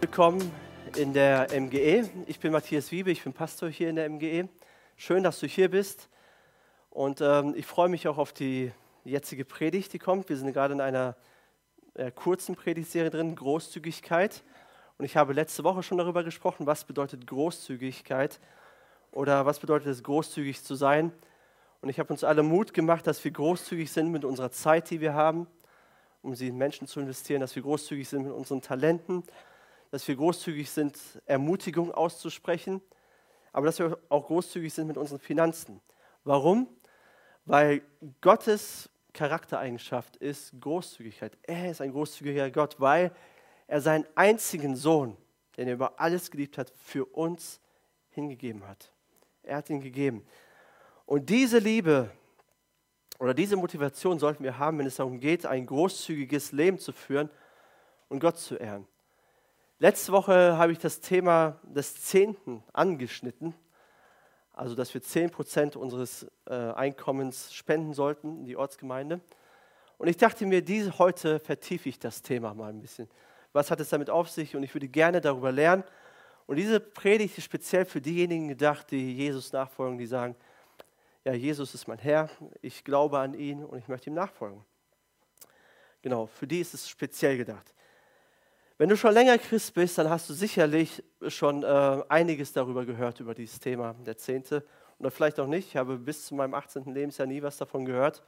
Willkommen in der MGE. Ich bin Matthias Wiebe, ich bin Pastor hier in der MGE. Schön, dass du hier bist. Und ähm, ich freue mich auch auf die jetzige Predigt, die kommt. Wir sind gerade in einer äh, kurzen Predigtserie drin, Großzügigkeit. Und ich habe letzte Woche schon darüber gesprochen, was bedeutet Großzügigkeit oder was bedeutet es, großzügig zu sein. Und ich habe uns alle Mut gemacht, dass wir großzügig sind mit unserer Zeit, die wir haben, um sie in Menschen zu investieren, dass wir großzügig sind mit unseren Talenten, dass wir großzügig sind, Ermutigung auszusprechen, aber dass wir auch großzügig sind mit unseren Finanzen. Warum? Weil Gottes Charaktereigenschaft ist Großzügigkeit. Er ist ein großzügiger Gott, weil er seinen einzigen Sohn, den er über alles geliebt hat, für uns hingegeben hat. Er hat ihn gegeben. Und diese Liebe oder diese Motivation sollten wir haben, wenn es darum geht, ein großzügiges Leben zu führen und Gott zu ehren. Letzte Woche habe ich das Thema des Zehnten angeschnitten, also dass wir 10% unseres äh, Einkommens spenden sollten in die Ortsgemeinde. Und ich dachte mir, diese, heute vertiefe ich das Thema mal ein bisschen. Was hat es damit auf sich? Und ich würde gerne darüber lernen. Und diese Predigt ist speziell für diejenigen gedacht, die Jesus nachfolgen, die sagen, ja, Jesus ist mein Herr, ich glaube an ihn und ich möchte ihm nachfolgen. Genau, für die ist es speziell gedacht. Wenn du schon länger Christ bist, dann hast du sicherlich schon äh, einiges darüber gehört, über dieses Thema der Zehnte. Oder vielleicht auch nicht. Ich habe bis zu meinem 18. Lebensjahr nie was davon gehört.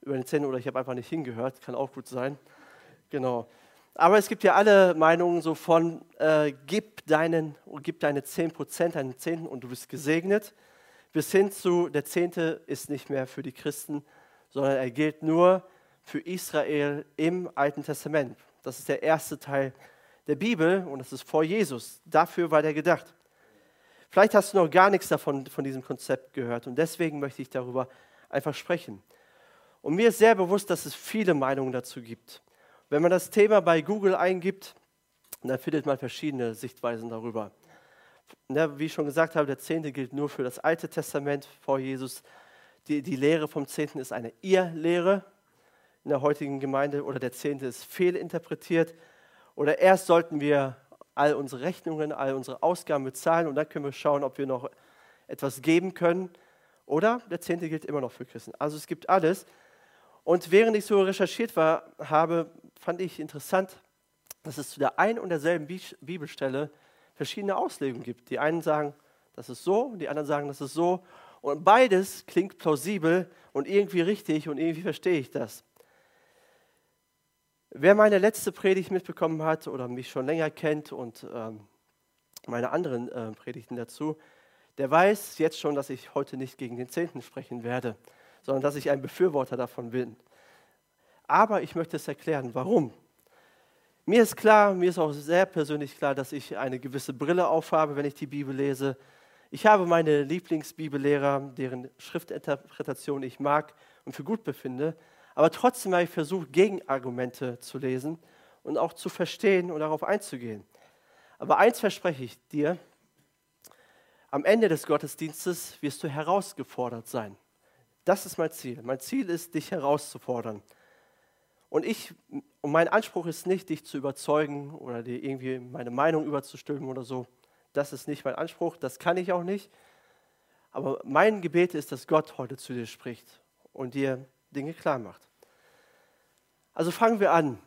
Über den Zehnten oder ich habe einfach nicht hingehört. Kann auch gut sein. Genau. Aber es gibt ja alle Meinungen so von, äh, gib, deinen, gib deine 10%, deinen Zehnten und du bist gesegnet. Bis hin zu, der Zehnte ist nicht mehr für die Christen, sondern er gilt nur für Israel im Alten Testament. Das ist der erste Teil der Bibel und das ist vor Jesus. Dafür war der gedacht. Vielleicht hast du noch gar nichts davon, von diesem Konzept gehört und deswegen möchte ich darüber einfach sprechen. Und mir ist sehr bewusst, dass es viele Meinungen dazu gibt. Wenn man das Thema bei Google eingibt, dann findet man verschiedene Sichtweisen darüber. Ja, wie ich schon gesagt habe, der Zehnte gilt nur für das Alte Testament vor Jesus. Die, die Lehre vom Zehnten ist eine Irrlehre in der heutigen Gemeinde oder der Zehnte ist fehlinterpretiert oder erst sollten wir all unsere Rechnungen, all unsere Ausgaben bezahlen und dann können wir schauen, ob wir noch etwas geben können. Oder der Zehnte gilt immer noch für Christen. Also es gibt alles. Und während ich so recherchiert war, habe, fand ich interessant, dass es zu der einen und derselben Bibelstelle verschiedene Auslegungen gibt. Die einen sagen, das ist so, die anderen sagen, das ist so. Und beides klingt plausibel und irgendwie richtig und irgendwie verstehe ich das. Wer meine letzte Predigt mitbekommen hat oder mich schon länger kennt und ähm, meine anderen äh, Predigten dazu, der weiß jetzt schon, dass ich heute nicht gegen den Zehnten sprechen werde, sondern dass ich ein Befürworter davon bin. Aber ich möchte es erklären, warum. Mir ist klar, mir ist auch sehr persönlich klar, dass ich eine gewisse Brille aufhabe, wenn ich die Bibel lese. Ich habe meine Lieblingsbibellehrer, deren Schriftinterpretation ich mag und für gut befinde. Aber trotzdem habe ich versucht, Gegenargumente zu lesen und auch zu verstehen und darauf einzugehen. Aber eins verspreche ich dir, am Ende des Gottesdienstes wirst du herausgefordert sein. Das ist mein Ziel. Mein Ziel ist, dich herauszufordern. Und, ich, und mein Anspruch ist nicht, dich zu überzeugen oder dir irgendwie meine Meinung überzustülpen oder so. Das ist nicht mein Anspruch, das kann ich auch nicht. Aber mein Gebet ist, dass Gott heute zu dir spricht und dir Dinge klar macht. Also fangen wir an.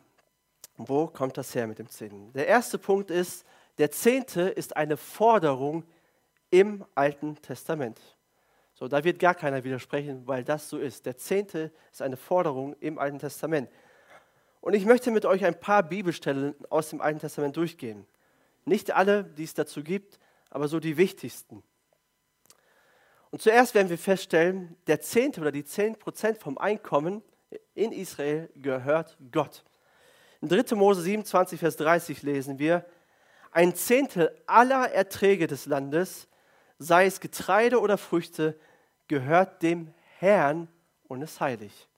Wo kommt das her mit dem Zehnten? Der erste Punkt ist, der Zehnte ist eine Forderung im Alten Testament. So, da wird gar keiner widersprechen, weil das so ist. Der Zehnte ist eine Forderung im Alten Testament. Und ich möchte mit euch ein paar Bibelstellen aus dem Alten Testament durchgehen. Nicht alle, die es dazu gibt, aber so die wichtigsten. Und zuerst werden wir feststellen, der Zehnte oder die zehn Prozent vom Einkommen in Israel gehört Gott. In 3. Mose 27, Vers 30 lesen wir, ein Zehntel aller Erträge des Landes, sei es Getreide oder Früchte, gehört dem Herrn und ist heilig.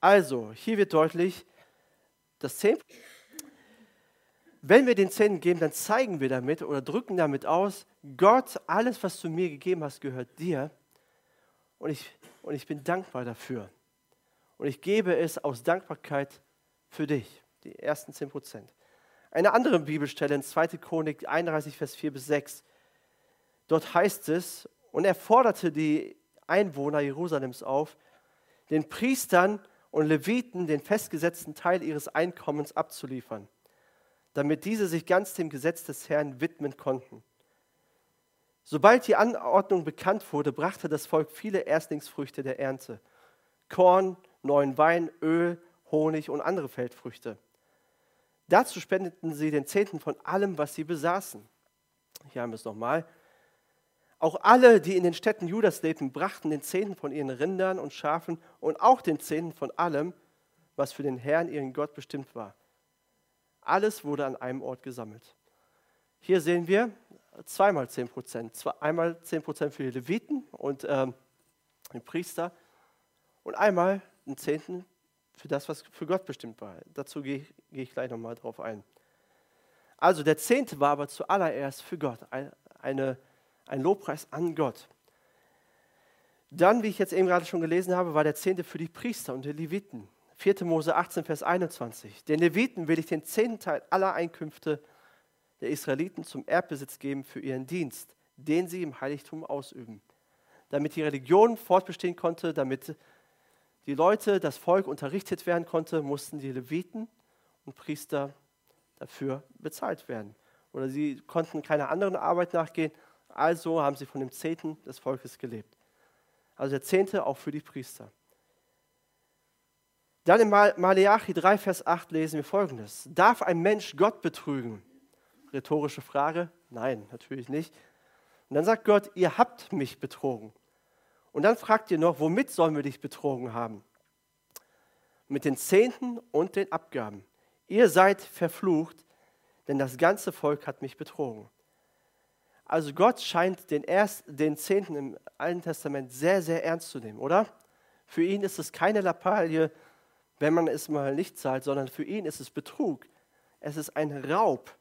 Also, hier wird deutlich, dass Zehn, wenn wir den Zehnten geben, dann zeigen wir damit oder drücken damit aus, Gott, alles, was du mir gegeben hast, gehört dir. Und ich, und ich bin dankbar dafür. Und ich gebe es aus Dankbarkeit für dich, die ersten 10 Prozent. Eine andere Bibelstelle in 2. Chronik 31, Vers 4 bis 6. Dort heißt es, und er forderte die Einwohner Jerusalems auf, den Priestern und Leviten den festgesetzten Teil ihres Einkommens abzuliefern, damit diese sich ganz dem Gesetz des Herrn widmen konnten. Sobald die Anordnung bekannt wurde, brachte das Volk viele Erstlingsfrüchte der Ernte. Korn, neuen Wein, Öl, Honig und andere Feldfrüchte. Dazu spendeten sie den Zehnten von allem, was sie besaßen. Hier haben wir es nochmal. Auch alle, die in den Städten Judas lebten, brachten den Zehnten von ihren Rindern und Schafen und auch den Zehnten von allem, was für den Herrn, ihren Gott, bestimmt war. Alles wurde an einem Ort gesammelt. Hier sehen wir zweimal 10 Prozent. Einmal 10 Prozent für die Leviten und ähm, den Priester und einmal einen Zehnten für das, was für Gott bestimmt war. Dazu gehe, gehe ich gleich nochmal drauf ein. Also der Zehnte war aber zuallererst für Gott, eine, ein Lobpreis an Gott. Dann, wie ich jetzt eben gerade schon gelesen habe, war der Zehnte für die Priester und die Leviten. 4. Mose 18, Vers 21. Den Leviten will ich den zehnten Teil aller Einkünfte der Israeliten zum Erbbesitz geben für ihren Dienst, den sie im Heiligtum ausüben. Damit die Religion fortbestehen konnte, damit die Leute, das Volk unterrichtet werden konnte, mussten die Leviten und Priester dafür bezahlt werden. Oder sie konnten keiner anderen Arbeit nachgehen, also haben sie von dem Zehnten des Volkes gelebt. Also der Zehnte auch für die Priester. Dann in Maleachi 3, Vers 8 lesen wir folgendes. Darf ein Mensch Gott betrügen? Rhetorische Frage. Nein, natürlich nicht. Und dann sagt Gott, ihr habt mich betrogen. Und dann fragt ihr noch, womit sollen wir dich betrogen haben? Mit den Zehnten und den Abgaben. Ihr seid verflucht, denn das ganze Volk hat mich betrogen. Also Gott scheint den, Erst, den Zehnten im Alten Testament sehr, sehr ernst zu nehmen, oder? Für ihn ist es keine Lappalie, wenn man es mal nicht zahlt, sondern für ihn ist es Betrug. Es ist ein Raub.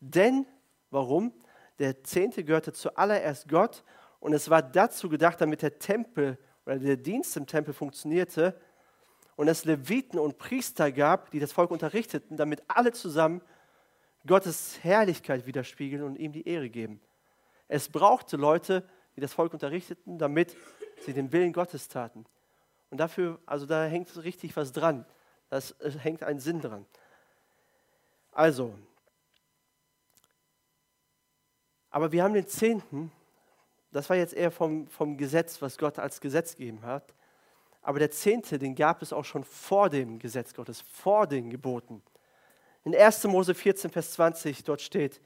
Denn, warum? Der Zehnte gehörte zuallererst Gott und es war dazu gedacht, damit der Tempel oder der Dienst im Tempel funktionierte und es Leviten und Priester gab, die das Volk unterrichteten, damit alle zusammen Gottes Herrlichkeit widerspiegeln und ihm die Ehre geben. Es brauchte Leute, die das Volk unterrichteten, damit sie den Willen Gottes taten. Und dafür, also da hängt richtig was dran. Da hängt ein Sinn dran. Also, aber wir haben den Zehnten, das war jetzt eher vom, vom Gesetz, was Gott als Gesetz gegeben hat. Aber der Zehnte, den gab es auch schon vor dem Gesetz Gottes, vor den Geboten. In 1. Mose 14, Vers 20, dort steht,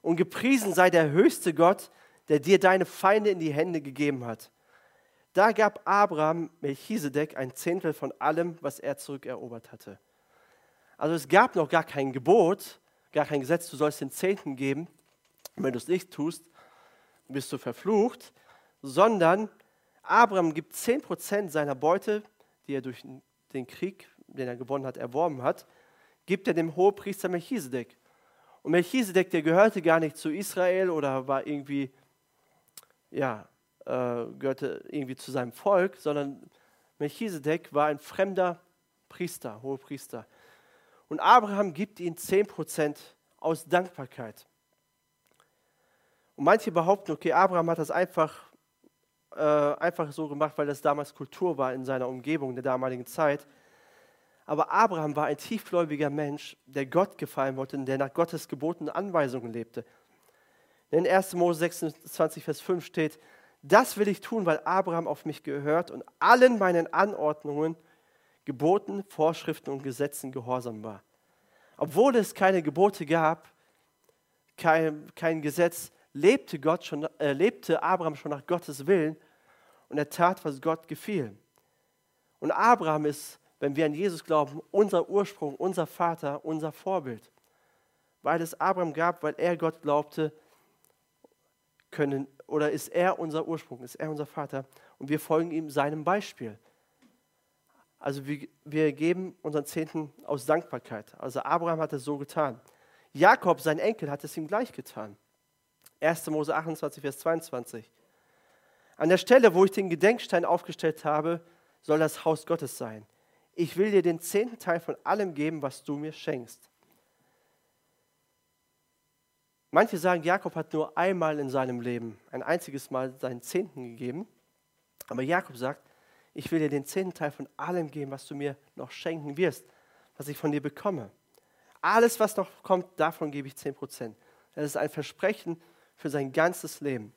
und gepriesen sei der höchste Gott, der dir deine Feinde in die Hände gegeben hat. Da gab Abraham Melchisedek ein Zehntel von allem, was er zurückerobert hatte. Also es gab noch gar kein Gebot, gar kein Gesetz, du sollst den Zehnten geben, wenn du es nicht tust, bist du verflucht, sondern Abraham gibt 10% seiner Beute, die er durch den Krieg, den er gewonnen hat, erworben hat, gibt er dem Hohepriester Melchisedek. Und Melchisedek, der gehörte gar nicht zu Israel oder war irgendwie, ja, äh, gehörte irgendwie zu seinem Volk, sondern Melchisedek war ein fremder Priester, Hohepriester. Und Abraham gibt ihm 10% aus Dankbarkeit. Und manche behaupten, okay, Abraham hat das einfach, äh, einfach so gemacht, weil das damals Kultur war in seiner Umgebung, in der damaligen Zeit. Aber Abraham war ein tiefgläubiger Mensch, der Gott gefallen wollte und der nach Gottes Geboten und Anweisungen lebte. In 1. Mose 26, Vers 5 steht, das will ich tun, weil Abraham auf mich gehört und allen meinen Anordnungen, Geboten, Vorschriften und Gesetzen gehorsam war. Obwohl es keine Gebote gab, kein, kein Gesetz, lebte, Gott schon, äh, lebte Abraham schon nach Gottes Willen und er tat, was Gott gefiel. Und Abraham ist, wenn wir an Jesus glauben, unser Ursprung, unser Vater, unser Vorbild. Weil es Abraham gab, weil er Gott glaubte, können, oder ist er unser Ursprung, ist er unser Vater und wir folgen ihm seinem Beispiel. Also wir, wir geben unseren Zehnten aus Dankbarkeit. Also Abraham hat es so getan. Jakob, sein Enkel, hat es ihm gleich getan. 1. Mose 28, Vers 22. An der Stelle, wo ich den Gedenkstein aufgestellt habe, soll das Haus Gottes sein. Ich will dir den zehnten Teil von allem geben, was du mir schenkst. Manche sagen, Jakob hat nur einmal in seinem Leben, ein einziges Mal seinen Zehnten gegeben. Aber Jakob sagt, ich will dir den zehnten Teil von allem geben, was du mir noch schenken wirst, was ich von dir bekomme. Alles, was noch kommt, davon gebe ich zehn Prozent. Das ist ein Versprechen für sein ganzes Leben.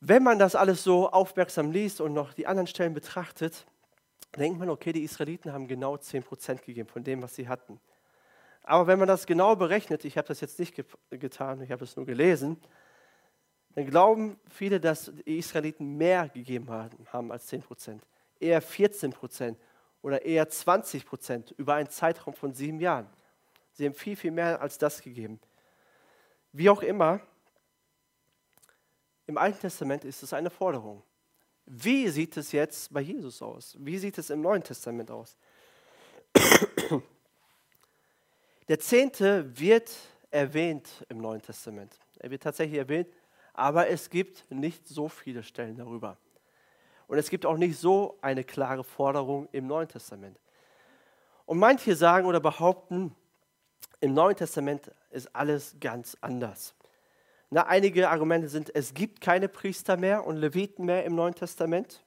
Wenn man das alles so aufmerksam liest und noch die anderen Stellen betrachtet, denkt man, okay, die Israeliten haben genau 10% gegeben von dem, was sie hatten. Aber wenn man das genau berechnet, ich habe das jetzt nicht ge getan, ich habe es nur gelesen, dann glauben viele, dass die Israeliten mehr gegeben haben als 10%. Eher 14% oder eher 20% über einen Zeitraum von sieben Jahren. Sie haben viel, viel mehr als das gegeben. Wie auch immer, im Alten Testament ist es eine Forderung. Wie sieht es jetzt bei Jesus aus? Wie sieht es im Neuen Testament aus? Der Zehnte wird erwähnt im Neuen Testament. Er wird tatsächlich erwähnt, aber es gibt nicht so viele Stellen darüber. Und es gibt auch nicht so eine klare Forderung im Neuen Testament. Und manche sagen oder behaupten, im Neuen Testament ist alles ganz anders. Na, einige Argumente sind, es gibt keine Priester mehr und Leviten mehr im Neuen Testament.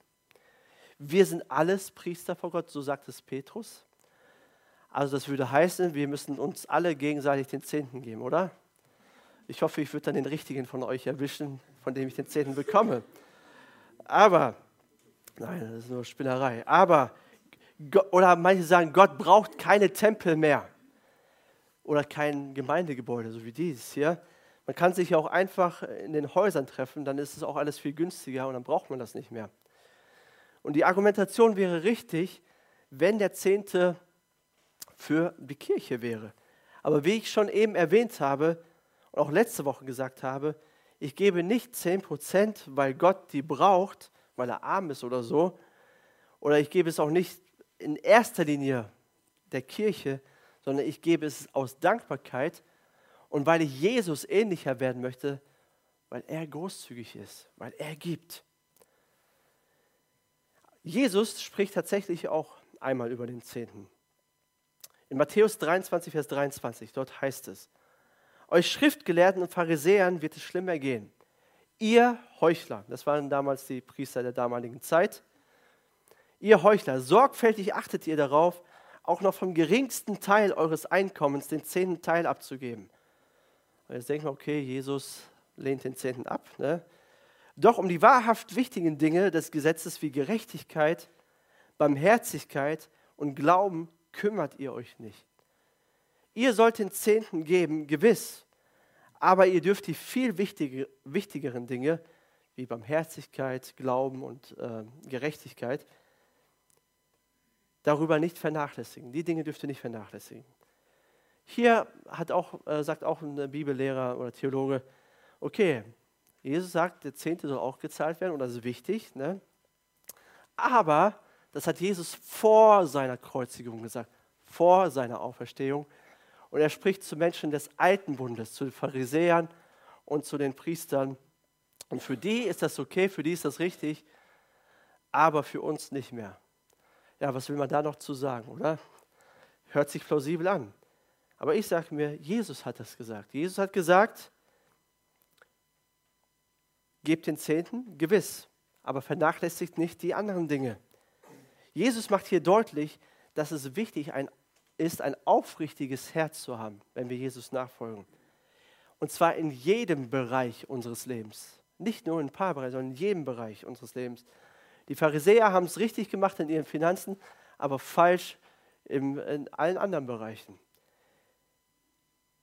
Wir sind alles Priester vor Gott, so sagt es Petrus. Also das würde heißen, wir müssen uns alle gegenseitig den Zehnten geben, oder? Ich hoffe, ich würde dann den richtigen von euch erwischen, von dem ich den Zehnten bekomme. Aber, nein, das ist nur Spinnerei. Aber, oder manche sagen, Gott braucht keine Tempel mehr oder kein Gemeindegebäude, so wie dieses hier. Man kann sich ja auch einfach in den Häusern treffen, dann ist es auch alles viel günstiger und dann braucht man das nicht mehr. Und die Argumentation wäre richtig, wenn der Zehnte für die Kirche wäre. Aber wie ich schon eben erwähnt habe und auch letzte Woche gesagt habe, ich gebe nicht 10%, weil Gott die braucht, weil er arm ist oder so. Oder ich gebe es auch nicht in erster Linie der Kirche, sondern ich gebe es aus Dankbarkeit und weil ich Jesus ähnlicher werden möchte, weil er großzügig ist, weil er gibt. Jesus spricht tatsächlich auch einmal über den Zehnten. In Matthäus 23, Vers 23, dort heißt es, euch Schriftgelehrten und Pharisäern wird es schlimmer gehen. Ihr Heuchler, das waren damals die Priester der damaligen Zeit, ihr Heuchler, sorgfältig achtet ihr darauf, auch noch vom geringsten Teil eures Einkommens den zehnten Teil abzugeben. Und jetzt denkt man, okay, Jesus lehnt den Zehnten ab. Ne? Doch um die wahrhaft wichtigen Dinge des Gesetzes wie Gerechtigkeit, Barmherzigkeit und Glauben kümmert ihr euch nicht. Ihr sollt den Zehnten geben, gewiss, aber ihr dürft die viel wichtige, wichtigeren Dinge wie Barmherzigkeit, Glauben und äh, Gerechtigkeit darüber nicht vernachlässigen. Die Dinge dürft ihr nicht vernachlässigen. Hier auch, äh, sagt auch ein Bibellehrer oder Theologe, okay, Jesus sagt, der Zehnte soll auch gezahlt werden und das ist wichtig. Ne? Aber das hat Jesus vor seiner Kreuzigung gesagt, vor seiner Auferstehung. Und er spricht zu Menschen des alten Bundes, zu den Pharisäern und zu den Priestern. Und für die ist das okay, für die ist das richtig, aber für uns nicht mehr. Ja, was will man da noch zu sagen, oder? Hört sich plausibel an. Aber ich sage mir, Jesus hat das gesagt. Jesus hat gesagt, gebt den Zehnten, gewiss, aber vernachlässigt nicht die anderen Dinge. Jesus macht hier deutlich, dass es wichtig ist, ein aufrichtiges Herz zu haben, wenn wir Jesus nachfolgen. Und zwar in jedem Bereich unseres Lebens. Nicht nur in ein paar Bereichen, sondern in jedem Bereich unseres Lebens. Die Pharisäer haben es richtig gemacht in ihren Finanzen, aber falsch in allen anderen Bereichen.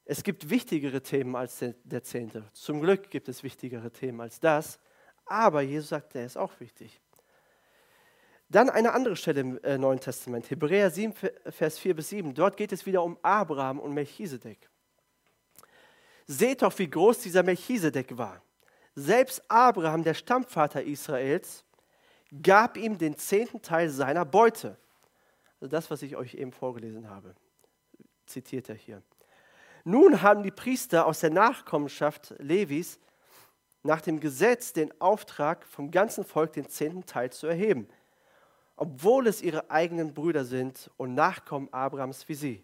Es gibt wichtigere Themen als der, der Zehnte. Zum Glück gibt es wichtigere Themen als das. Aber Jesus sagt, der ist auch wichtig. Dann eine andere Stelle im äh, Neuen Testament, Hebräer 7, Vers 4 bis 7. Dort geht es wieder um Abraham und Melchisedek. Seht doch, wie groß dieser Melchisedek war. Selbst Abraham, der Stammvater Israels, gab ihm den zehnten Teil seiner Beute. Also das, was ich euch eben vorgelesen habe, zitiert er hier. Nun haben die Priester aus der Nachkommenschaft Levis nach dem Gesetz den Auftrag, vom ganzen Volk den zehnten Teil zu erheben, obwohl es ihre eigenen Brüder sind und Nachkommen Abrahams wie sie.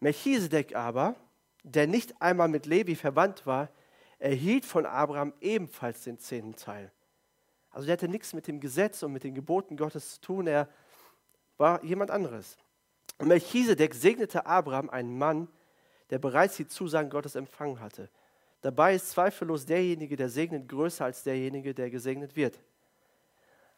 Melchisedek aber, der nicht einmal mit Levi verwandt war, erhielt von Abraham ebenfalls den zehnten Teil. Also der hatte nichts mit dem Gesetz und mit den Geboten Gottes zu tun, er war jemand anderes. Und Melchisedek segnete Abraham, einen Mann, der bereits die Zusagen Gottes empfangen hatte. Dabei ist zweifellos derjenige, der segnet, größer als derjenige, der gesegnet wird.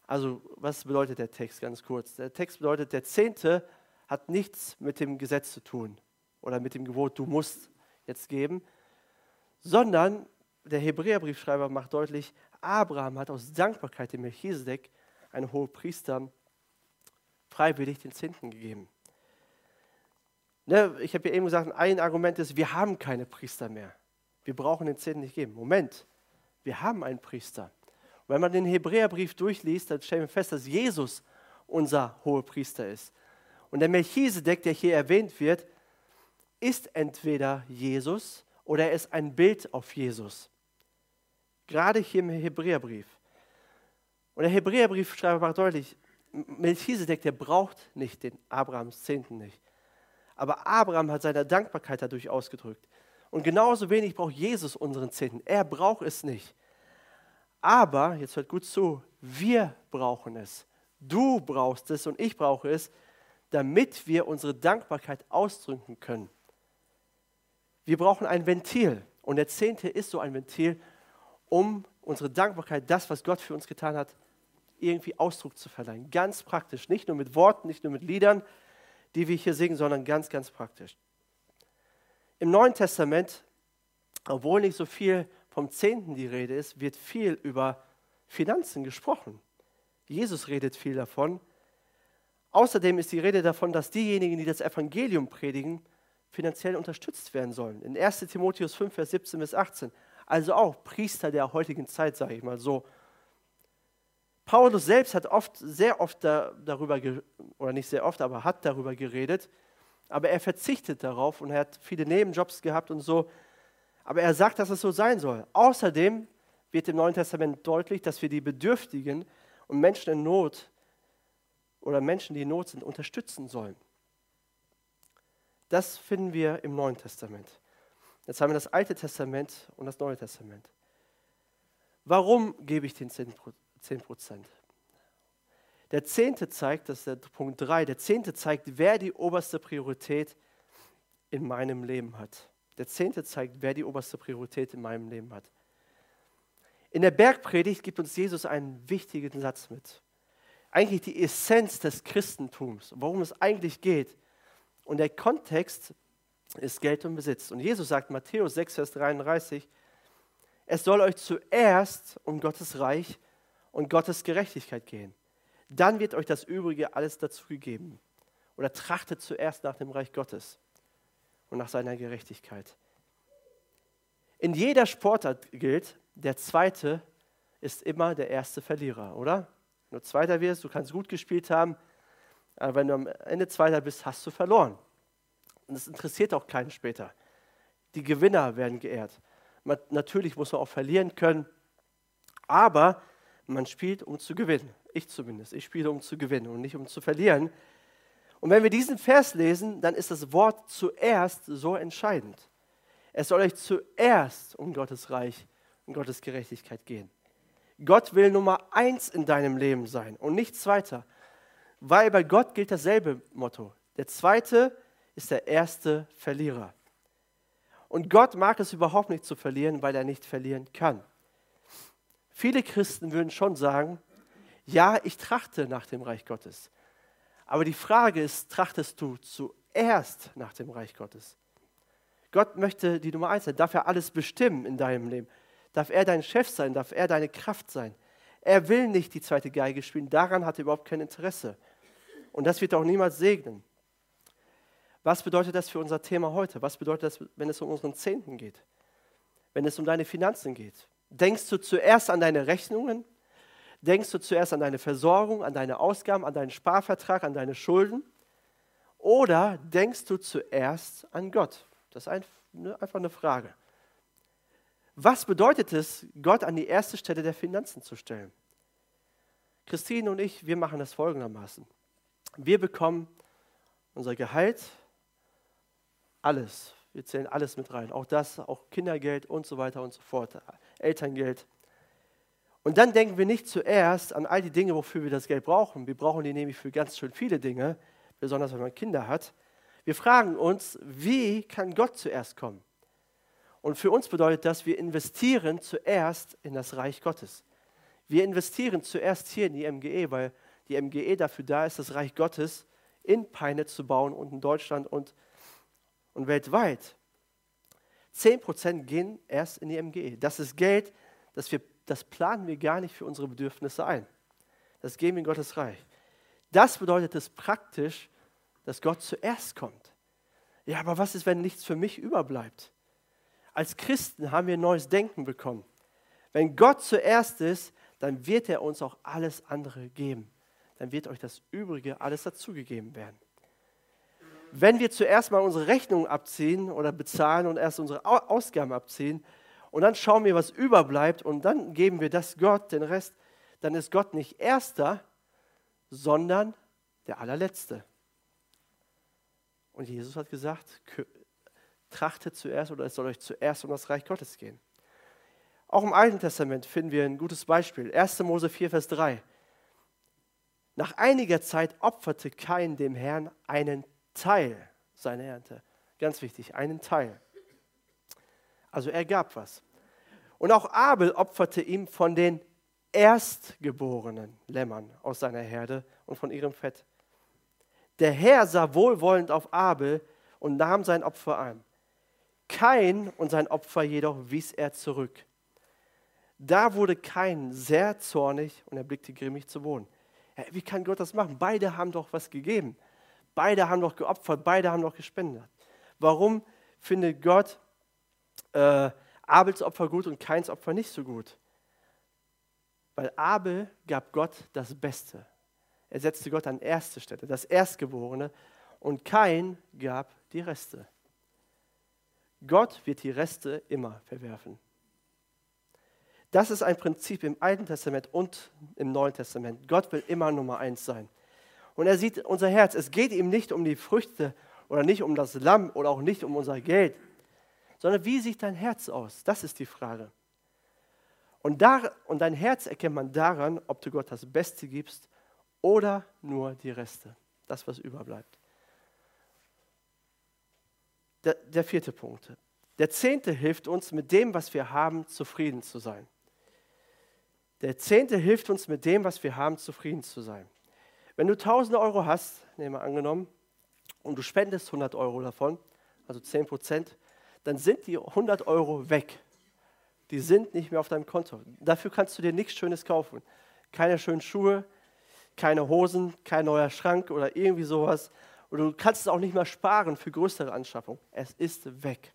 Also, was bedeutet der Text ganz kurz? Der Text bedeutet, der Zehnte hat nichts mit dem Gesetz zu tun oder mit dem Gebot, du musst jetzt geben, sondern der Hebräerbriefschreiber macht deutlich, Abraham hat aus Dankbarkeit dem Melchisedek, einen hohen Priester, freiwillig den Zehnten gegeben. Ne, ich habe ja eben gesagt, ein Argument ist, wir haben keine Priester mehr. Wir brauchen den Zehnten nicht geben. Moment, wir haben einen Priester. Und wenn man den Hebräerbrief durchliest, dann stellen wir fest, dass Jesus unser hoher Priester ist. Und der Melchisedek, der hier erwähnt wird, ist entweder Jesus oder er ist ein Bild auf Jesus. Gerade hier im Hebräerbrief. Und der Hebräerbriefschreiber macht deutlich, Melchisedek, der braucht nicht den Abrahams Zehnten nicht. Aber Abraham hat seine Dankbarkeit dadurch ausgedrückt. Und genauso wenig braucht Jesus unseren Zehnten. Er braucht es nicht. Aber, jetzt hört gut zu, wir brauchen es. Du brauchst es und ich brauche es, damit wir unsere Dankbarkeit ausdrücken können. Wir brauchen ein Ventil. Und der Zehnte ist so ein Ventil, um unsere Dankbarkeit, das, was Gott für uns getan hat, irgendwie Ausdruck zu verleihen. Ganz praktisch. Nicht nur mit Worten, nicht nur mit Liedern, die wir hier singen, sondern ganz, ganz praktisch. Im Neuen Testament, obwohl nicht so viel vom Zehnten die Rede ist, wird viel über Finanzen gesprochen. Jesus redet viel davon. Außerdem ist die Rede davon, dass diejenigen, die das Evangelium predigen, finanziell unterstützt werden sollen. In 1 Timotheus 5, Vers 17 bis 18. Also auch Priester der heutigen Zeit, sage ich mal so. Paulus selbst hat oft, sehr oft da, darüber, oder nicht sehr oft, aber hat darüber geredet, aber er verzichtet darauf und er hat viele Nebenjobs gehabt und so. Aber er sagt, dass es so sein soll. Außerdem wird im Neuen Testament deutlich, dass wir die Bedürftigen und Menschen in Not oder Menschen, die in Not sind, unterstützen sollen. Das finden wir im Neuen Testament. Jetzt haben wir das Alte Testament und das Neue Testament. Warum gebe ich den 10 10 Prozent. Der Zehnte zeigt, das ist der Punkt 3, der Zehnte zeigt, wer die oberste Priorität in meinem Leben hat. Der Zehnte zeigt, wer die oberste Priorität in meinem Leben hat. In der Bergpredigt gibt uns Jesus einen wichtigen Satz mit. Eigentlich die Essenz des Christentums, worum es eigentlich geht. Und der Kontext ist Geld und Besitz. Und Jesus sagt, Matthäus 6, Vers 33, es soll euch zuerst um Gottes Reich und Gottes Gerechtigkeit gehen. Dann wird euch das Übrige alles dazu gegeben. Oder trachtet zuerst nach dem Reich Gottes und nach seiner Gerechtigkeit. In jeder Sportart gilt, der Zweite ist immer der erste Verlierer, oder? Wenn du Zweiter wirst, du kannst gut gespielt haben, aber wenn du am Ende Zweiter bist, hast du verloren. Und es interessiert auch keinen später. Die Gewinner werden geehrt. natürlich muss man auch verlieren können, aber man spielt, um zu gewinnen. Ich zumindest. Ich spiele, um zu gewinnen und nicht um zu verlieren. Und wenn wir diesen Vers lesen, dann ist das Wort zuerst so entscheidend. Es soll euch zuerst um Gottes Reich und Gottes Gerechtigkeit gehen. Gott will Nummer eins in deinem Leben sein und nichts weiter. Weil bei Gott gilt dasselbe Motto. Der zweite ist der erste Verlierer. Und Gott mag es überhaupt nicht zu verlieren, weil er nicht verlieren kann. Viele Christen würden schon sagen, ja, ich trachte nach dem Reich Gottes. Aber die Frage ist, trachtest du zuerst nach dem Reich Gottes? Gott möchte die Nummer eins sein. Darf er alles bestimmen in deinem Leben? Darf er dein Chef sein? Darf er deine Kraft sein? Er will nicht die zweite Geige spielen. Daran hat er überhaupt kein Interesse. Und das wird er auch niemals segnen. Was bedeutet das für unser Thema heute? Was bedeutet das, wenn es um unseren Zehnten geht? Wenn es um deine Finanzen geht? Denkst du zuerst an deine Rechnungen? Denkst du zuerst an deine Versorgung, an deine Ausgaben, an deinen Sparvertrag, an deine Schulden? Oder denkst du zuerst an Gott? Das ist ne, einfach eine Frage. Was bedeutet es, Gott an die erste Stelle der Finanzen zu stellen? Christine und ich, wir machen das folgendermaßen. Wir bekommen unser Gehalt, alles. Wir zählen alles mit rein. Auch das, auch Kindergeld und so weiter und so fort. Elterngeld. Und dann denken wir nicht zuerst an all die Dinge, wofür wir das Geld brauchen. Wir brauchen die nämlich für ganz schön viele Dinge, besonders wenn man Kinder hat. Wir fragen uns, wie kann Gott zuerst kommen? Und für uns bedeutet das, wir investieren zuerst in das Reich Gottes. Wir investieren zuerst hier in die MGE, weil die MGE dafür da ist, das Reich Gottes in Peine zu bauen und in Deutschland und, und weltweit. 10% gehen erst in die MGE. Das ist Geld, das, wir, das planen wir gar nicht für unsere Bedürfnisse ein. Das geben wir in Gottes Reich. Das bedeutet es praktisch, dass Gott zuerst kommt. Ja, aber was ist, wenn nichts für mich überbleibt? Als Christen haben wir ein neues Denken bekommen. Wenn Gott zuerst ist, dann wird er uns auch alles andere geben. Dann wird euch das Übrige alles dazugegeben werden. Wenn wir zuerst mal unsere Rechnungen abziehen oder bezahlen und erst unsere Ausgaben abziehen und dann schauen wir, was überbleibt und dann geben wir das Gott, den Rest, dann ist Gott nicht erster, sondern der allerletzte. Und Jesus hat gesagt, trachtet zuerst oder es soll euch zuerst um das Reich Gottes gehen. Auch im Alten Testament finden wir ein gutes Beispiel. 1. Mose 4, Vers 3. Nach einiger Zeit opferte Kain dem Herrn einen Teil seiner Ernte. Ganz wichtig, einen Teil. Also er gab was. Und auch Abel opferte ihm von den erstgeborenen Lämmern aus seiner Herde und von ihrem Fett. Der Herr sah wohlwollend auf Abel und nahm sein Opfer an. Kain und sein Opfer jedoch wies er zurück. Da wurde Kain sehr zornig und er blickte grimmig zu Boden. Wie kann Gott das machen? Beide haben doch was gegeben. Beide haben doch geopfert, beide haben doch gespendet. Warum findet Gott äh, Abels Opfer gut und Kains Opfer nicht so gut? Weil Abel gab Gott das Beste. Er setzte Gott an erste Stelle, das Erstgeborene, und Kain gab die Reste. Gott wird die Reste immer verwerfen. Das ist ein Prinzip im Alten Testament und im Neuen Testament. Gott will immer Nummer eins sein. Und er sieht unser Herz. Es geht ihm nicht um die Früchte oder nicht um das Lamm oder auch nicht um unser Geld, sondern wie sieht dein Herz aus? Das ist die Frage. Und, da, und dein Herz erkennt man daran, ob du Gott das Beste gibst oder nur die Reste, das, was überbleibt. Der, der vierte Punkt. Der Zehnte hilft uns, mit dem, was wir haben, zufrieden zu sein. Der Zehnte hilft uns, mit dem, was wir haben, zufrieden zu sein. Wenn du 1000 Euro hast, nehmen wir angenommen, und du spendest 100 Euro davon, also 10 Prozent, dann sind die 100 Euro weg. Die sind nicht mehr auf deinem Konto. Dafür kannst du dir nichts Schönes kaufen. Keine schönen Schuhe, keine Hosen, kein neuer Schrank oder irgendwie sowas. Und du kannst es auch nicht mehr sparen für größere Anschaffungen. Es ist weg.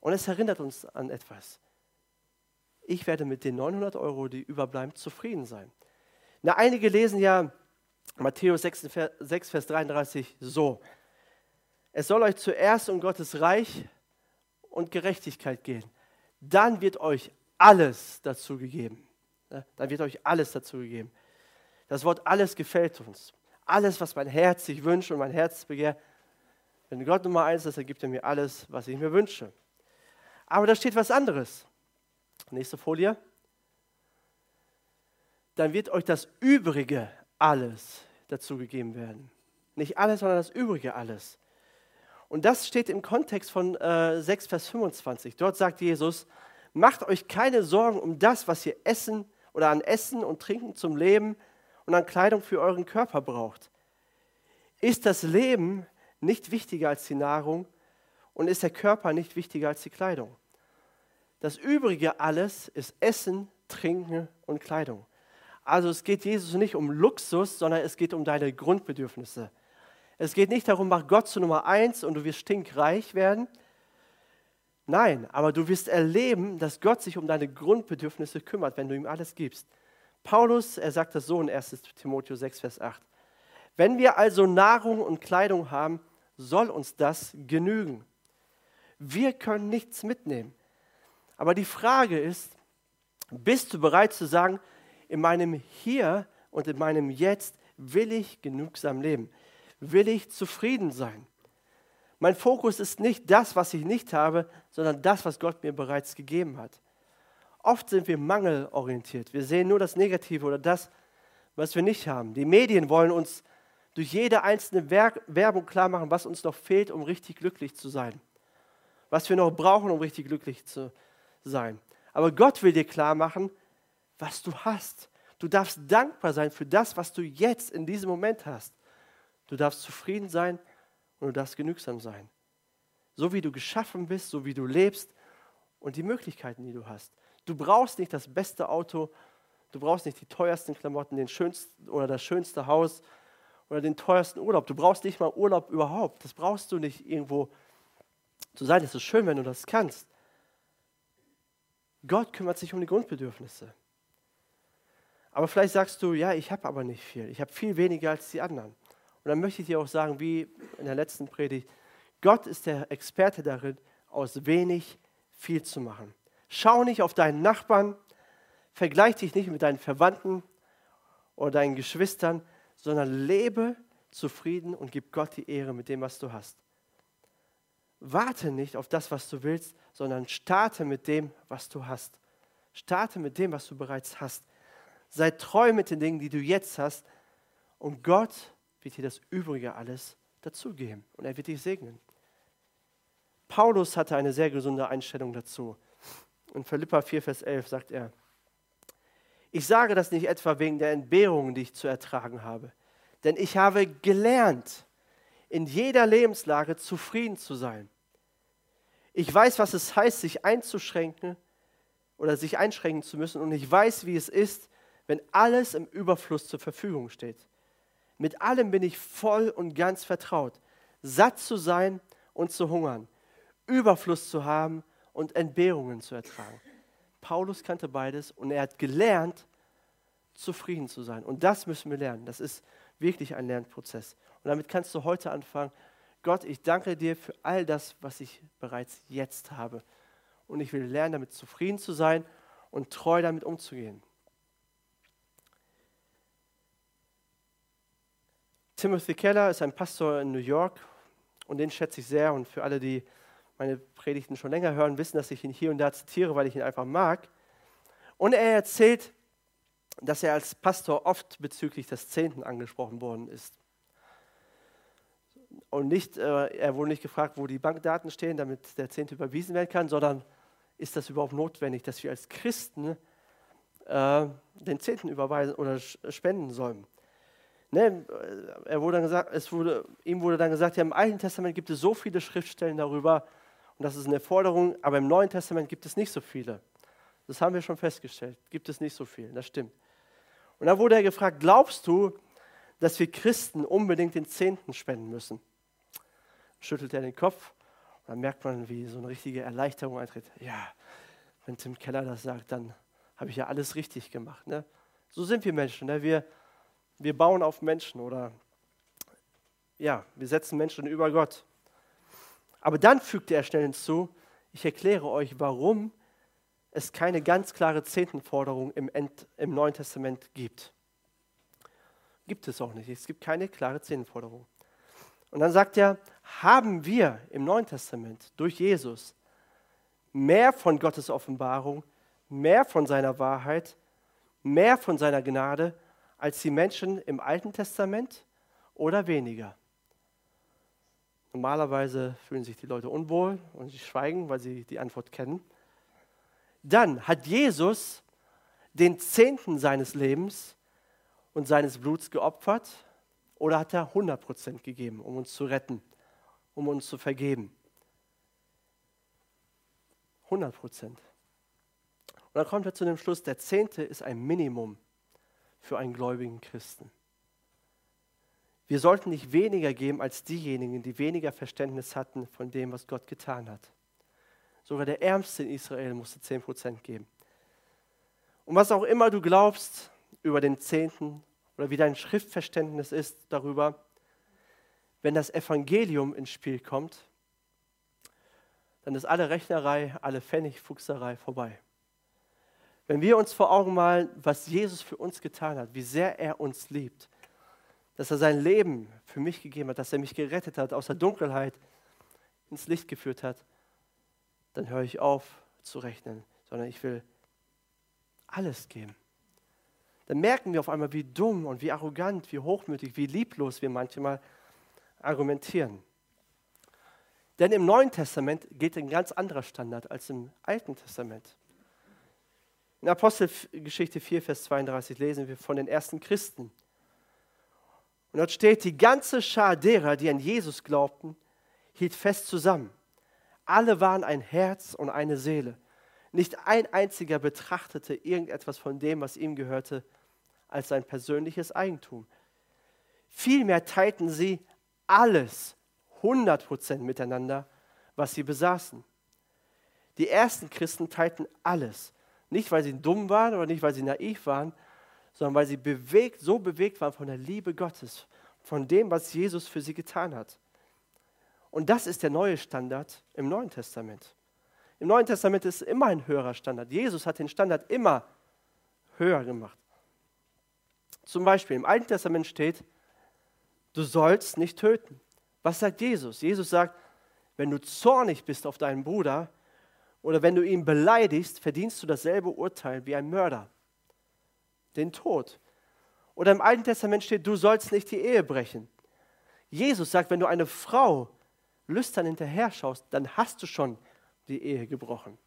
Und es erinnert uns an etwas. Ich werde mit den 900 Euro, die überbleiben, zufrieden sein. Na, einige lesen ja Matthäus 6, 6, Vers 33 so. Es soll euch zuerst um Gottes Reich und Gerechtigkeit gehen. Dann wird euch alles dazu gegeben. Dann wird euch alles dazu gegeben. Das Wort alles gefällt uns. Alles, was mein Herz sich wünscht und mein Herz begehrt. Wenn Gott Nummer eins ist, dann gibt er mir alles, was ich mir wünsche. Aber da steht was anderes. Nächste Folie. Dann wird euch das Übrige alles dazugegeben werden. Nicht alles, sondern das Übrige alles. Und das steht im Kontext von äh, 6, Vers 25. Dort sagt Jesus, macht euch keine Sorgen um das, was ihr essen oder an Essen und Trinken zum Leben und an Kleidung für euren Körper braucht. Ist das Leben nicht wichtiger als die Nahrung und ist der Körper nicht wichtiger als die Kleidung? Das Übrige alles ist Essen, Trinken und Kleidung. Also es geht Jesus nicht um Luxus, sondern es geht um deine Grundbedürfnisse. Es geht nicht darum, mach Gott zu Nummer eins und du wirst stinkreich werden. Nein, aber du wirst erleben, dass Gott sich um deine Grundbedürfnisse kümmert, wenn du ihm alles gibst. Paulus, er sagt das so in 1 Timotheus 6, Vers 8. Wenn wir also Nahrung und Kleidung haben, soll uns das genügen. Wir können nichts mitnehmen. Aber die Frage ist, bist du bereit zu sagen, in meinem Hier und in meinem Jetzt will ich genügsam leben? Will ich zufrieden sein? Mein Fokus ist nicht das, was ich nicht habe, sondern das, was Gott mir bereits gegeben hat. Oft sind wir mangelorientiert. Wir sehen nur das Negative oder das, was wir nicht haben. Die Medien wollen uns durch jede einzelne Werbung klar machen, was uns noch fehlt, um richtig glücklich zu sein. Was wir noch brauchen, um richtig glücklich zu sein. Aber Gott will dir klar machen, was du hast. Du darfst dankbar sein für das, was du jetzt in diesem Moment hast. Du darfst zufrieden sein und du darfst genügsam sein. So wie du geschaffen bist, so wie du lebst und die Möglichkeiten, die du hast. Du brauchst nicht das beste Auto, du brauchst nicht die teuersten Klamotten, den schönsten oder das schönste Haus oder den teuersten Urlaub. Du brauchst nicht mal Urlaub überhaupt. Das brauchst du nicht irgendwo zu sein. Es ist schön, wenn du das kannst. Gott kümmert sich um die Grundbedürfnisse. Aber vielleicht sagst du, ja, ich habe aber nicht viel. Ich habe viel weniger als die anderen. Und dann möchte ich dir auch sagen, wie in der letzten Predigt, Gott ist der Experte darin, aus wenig viel zu machen. Schau nicht auf deinen Nachbarn, vergleich dich nicht mit deinen Verwandten oder deinen Geschwistern, sondern lebe zufrieden und gib Gott die Ehre mit dem, was du hast. Warte nicht auf das, was du willst, sondern starte mit dem, was du hast. Starte mit dem, was du bereits hast. Sei treu mit den Dingen, die du jetzt hast. Und Gott wird dir das Übrige alles dazugeben. Und er wird dich segnen. Paulus hatte eine sehr gesunde Einstellung dazu. In Philippa 4, Vers 11 sagt er, ich sage das nicht etwa wegen der Entbehrungen, die ich zu ertragen habe, denn ich habe gelernt, in jeder Lebenslage zufrieden zu sein. Ich weiß, was es heißt, sich einzuschränken oder sich einschränken zu müssen und ich weiß, wie es ist, wenn alles im Überfluss zur Verfügung steht. Mit allem bin ich voll und ganz vertraut, satt zu sein und zu hungern, Überfluss zu haben und Entbehrungen zu ertragen. Paulus kannte beides und er hat gelernt, zufrieden zu sein. Und das müssen wir lernen. Das ist wirklich ein Lernprozess. Und damit kannst du heute anfangen. Gott, ich danke dir für all das, was ich bereits jetzt habe. Und ich will lernen, damit zufrieden zu sein und treu damit umzugehen. Timothy Keller ist ein Pastor in New York und den schätze ich sehr. Und für alle, die meine Predigten schon länger hören, wissen, dass ich ihn hier und da zitiere, weil ich ihn einfach mag. Und er erzählt, dass er als Pastor oft bezüglich des Zehnten angesprochen worden ist. Und nicht, äh, er wurde nicht gefragt, wo die Bankdaten stehen, damit der Zehnte überwiesen werden kann, sondern ist das überhaupt notwendig, dass wir als Christen äh, den Zehnten überweisen oder spenden sollen? Ne, er wurde dann gesagt, es wurde, ihm wurde dann gesagt, ja, im Alten Testament gibt es so viele Schriftstellen darüber, und das ist eine Forderung, aber im Neuen Testament gibt es nicht so viele. Das haben wir schon festgestellt. Gibt es nicht so viel, das stimmt. Und dann wurde er gefragt, glaubst du, dass wir Christen unbedingt den Zehnten spenden müssen? Schüttelt er den Kopf und dann merkt man, wie so eine richtige Erleichterung eintritt. Ja, wenn Tim Keller das sagt, dann habe ich ja alles richtig gemacht. Ne? So sind wir Menschen. Ne? Wir, wir bauen auf Menschen oder ja, wir setzen Menschen über Gott. Aber dann fügte er schnell hinzu, ich erkläre euch, warum es keine ganz klare Zehntenforderung im, End, im Neuen Testament gibt. Gibt es auch nicht. Es gibt keine klare Zehntenforderung. Und dann sagt er, haben wir im Neuen Testament durch Jesus mehr von Gottes Offenbarung, mehr von seiner Wahrheit, mehr von seiner Gnade als die Menschen im Alten Testament oder weniger? Normalerweise fühlen sich die Leute unwohl und sie schweigen, weil sie die Antwort kennen. Dann hat Jesus den Zehnten seines Lebens und seines Bluts geopfert oder hat er 100% gegeben, um uns zu retten, um uns zu vergeben? 100%. Und dann kommt er zu dem Schluss, der Zehnte ist ein Minimum für einen gläubigen Christen. Wir sollten nicht weniger geben als diejenigen, die weniger Verständnis hatten von dem, was Gott getan hat. Sogar der Ärmste in Israel musste 10% geben. Und was auch immer du glaubst über den Zehnten oder wie dein Schriftverständnis ist darüber, wenn das Evangelium ins Spiel kommt, dann ist alle Rechnerei, alle Pfennigfuchserei vorbei. Wenn wir uns vor Augen malen, was Jesus für uns getan hat, wie sehr er uns liebt, dass er sein Leben für mich gegeben hat, dass er mich gerettet hat aus der Dunkelheit ins Licht geführt hat, dann höre ich auf zu rechnen, sondern ich will alles geben. Dann merken wir auf einmal, wie dumm und wie arrogant, wie hochmütig, wie lieblos wir manchmal argumentieren. Denn im Neuen Testament geht ein ganz anderer Standard als im Alten Testament. In Apostelgeschichte 4, Vers 32 lesen wir von den ersten Christen. Und dort steht, die ganze Schar derer, die an Jesus glaubten, hielt fest zusammen. Alle waren ein Herz und eine Seele. Nicht ein einziger betrachtete irgendetwas von dem, was ihm gehörte, als sein persönliches Eigentum. Vielmehr teilten sie alles, 100 Prozent miteinander, was sie besaßen. Die ersten Christen teilten alles. Nicht, weil sie dumm waren oder nicht, weil sie naiv waren, sondern weil sie bewegt, so bewegt waren von der Liebe Gottes, von dem, was Jesus für sie getan hat. Und das ist der neue Standard im Neuen Testament. Im Neuen Testament ist immer ein höherer Standard. Jesus hat den Standard immer höher gemacht. Zum Beispiel im Alten Testament steht, du sollst nicht töten. Was sagt Jesus? Jesus sagt, wenn du zornig bist auf deinen Bruder oder wenn du ihn beleidigst, verdienst du dasselbe Urteil wie ein Mörder, den Tod. Oder im Alten Testament steht, du sollst nicht die Ehe brechen. Jesus sagt, wenn du eine Frau lüstern hinterher schaust, dann hast du schon die Ehe gebrochen.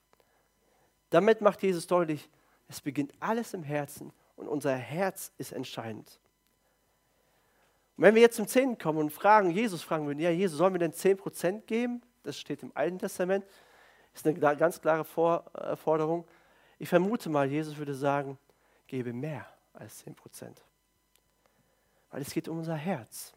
Damit macht Jesus deutlich, es beginnt alles im Herzen und unser Herz ist entscheidend. Und wenn wir jetzt zum Zehnten kommen und fragen, Jesus fragen würden, ja Jesus, sollen wir denn 10% geben? Das steht im Alten Testament, ist eine ganz klare äh, Forderung. Ich vermute mal, Jesus würde sagen, gebe mehr als 10%. Weil es geht um unser Herz.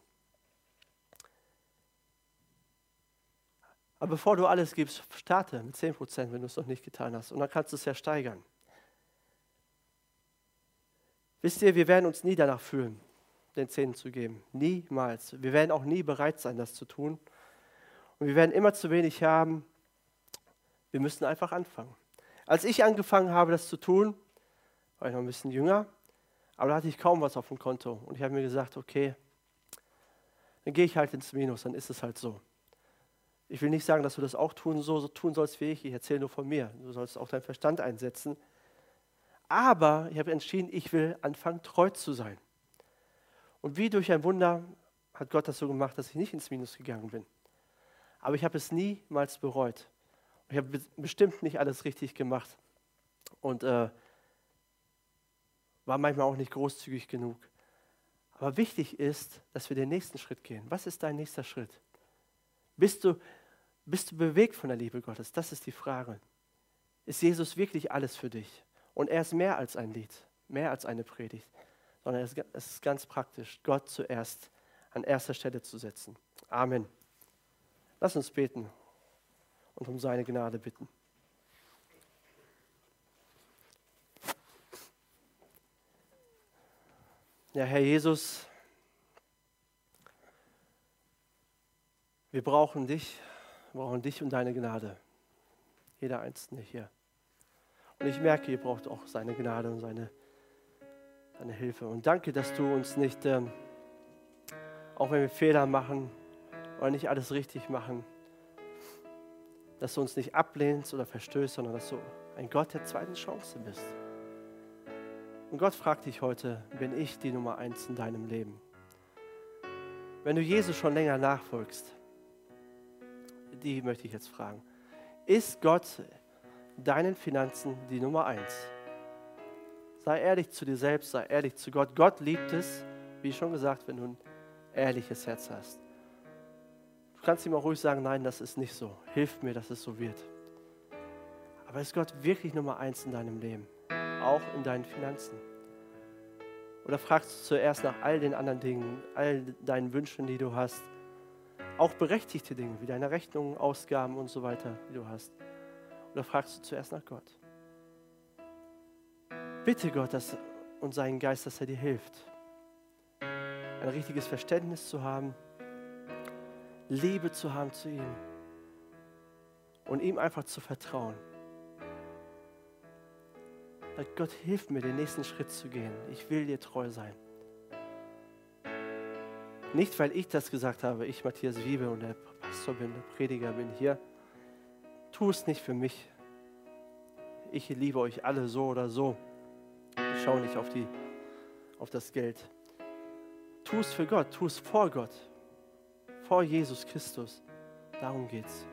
Aber bevor du alles gibst, starte mit 10%, wenn du es noch nicht getan hast. Und dann kannst du es ja steigern. Wisst ihr, wir werden uns nie danach fühlen, den Zehnten zu geben. Niemals. Wir werden auch nie bereit sein, das zu tun. Und wir werden immer zu wenig haben. Wir müssen einfach anfangen. Als ich angefangen habe, das zu tun, war ich noch ein bisschen jünger, aber da hatte ich kaum was auf dem Konto. Und ich habe mir gesagt, okay, dann gehe ich halt ins Minus, dann ist es halt so. Ich will nicht sagen, dass du das auch tun, so, so tun sollst wie ich. Ich erzähle nur von mir. Du sollst auch deinen Verstand einsetzen. Aber ich habe entschieden, ich will anfangen, treu zu sein. Und wie durch ein Wunder hat Gott das so gemacht, dass ich nicht ins Minus gegangen bin. Aber ich habe es niemals bereut. Ich habe bestimmt nicht alles richtig gemacht und äh, war manchmal auch nicht großzügig genug. Aber wichtig ist, dass wir den nächsten Schritt gehen. Was ist dein nächster Schritt? Bist du, bist du bewegt von der Liebe Gottes? Das ist die Frage. Ist Jesus wirklich alles für dich? Und er ist mehr als ein Lied, mehr als eine Predigt, sondern es ist ganz praktisch, Gott zuerst an erster Stelle zu setzen. Amen. Lass uns beten und um seine Gnade bitten. Ja, Herr Jesus, Wir brauchen dich, wir brauchen dich und deine Gnade. Jeder Einzelne hier. Und ich merke, ihr braucht auch seine Gnade und seine, seine Hilfe. Und danke, dass du uns nicht, ähm, auch wenn wir Fehler machen oder nicht alles richtig machen, dass du uns nicht ablehnst oder verstößt, sondern dass du ein Gott der zweiten Chance bist. Und Gott fragt dich heute, bin ich die Nummer eins in deinem Leben? Wenn du Jesus schon länger nachfolgst, die möchte ich jetzt fragen. Ist Gott deinen Finanzen die Nummer eins? Sei ehrlich zu dir selbst, sei ehrlich zu Gott. Gott liebt es, wie schon gesagt, wenn du ein ehrliches Herz hast. Du kannst ihm auch ruhig sagen, nein, das ist nicht so. Hilf mir, dass es so wird. Aber ist Gott wirklich Nummer eins in deinem Leben? Auch in deinen Finanzen? Oder fragst du zuerst nach all den anderen Dingen, all deinen Wünschen, die du hast? Auch berechtigte Dinge, wie deine Rechnungen, Ausgaben und so weiter, die du hast. Oder fragst du zuerst nach Gott? Bitte Gott dass, und seinen Geist, dass er dir hilft, ein richtiges Verständnis zu haben, Liebe zu haben zu ihm und ihm einfach zu vertrauen. Sag Gott, hilf mir, den nächsten Schritt zu gehen. Ich will dir treu sein. Nicht, weil ich das gesagt habe, ich, Matthias Wiebe und der Pastor bin, der Prediger bin hier. Tu es nicht für mich. Ich liebe euch alle so oder so. Ich schaue nicht auf, die, auf das Geld. Tu es für Gott, tu es vor Gott, vor Jesus Christus. Darum geht's.